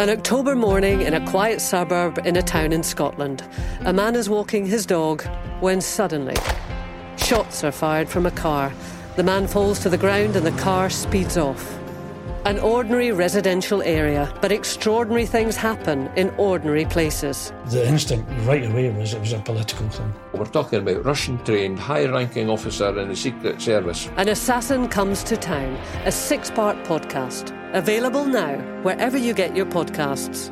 An October morning in a quiet suburb in a town in Scotland, a man is walking his dog when suddenly shots are fired from a car. The man falls to the ground and the car speeds off. An ordinary residential area, but extraordinary things happen in ordinary places. The instinct right away was it was a political thing. We're talking about Russian trained, high ranking officer in the Secret Service. An Assassin Comes to Town, a six part podcast. Available now, wherever you get your podcasts.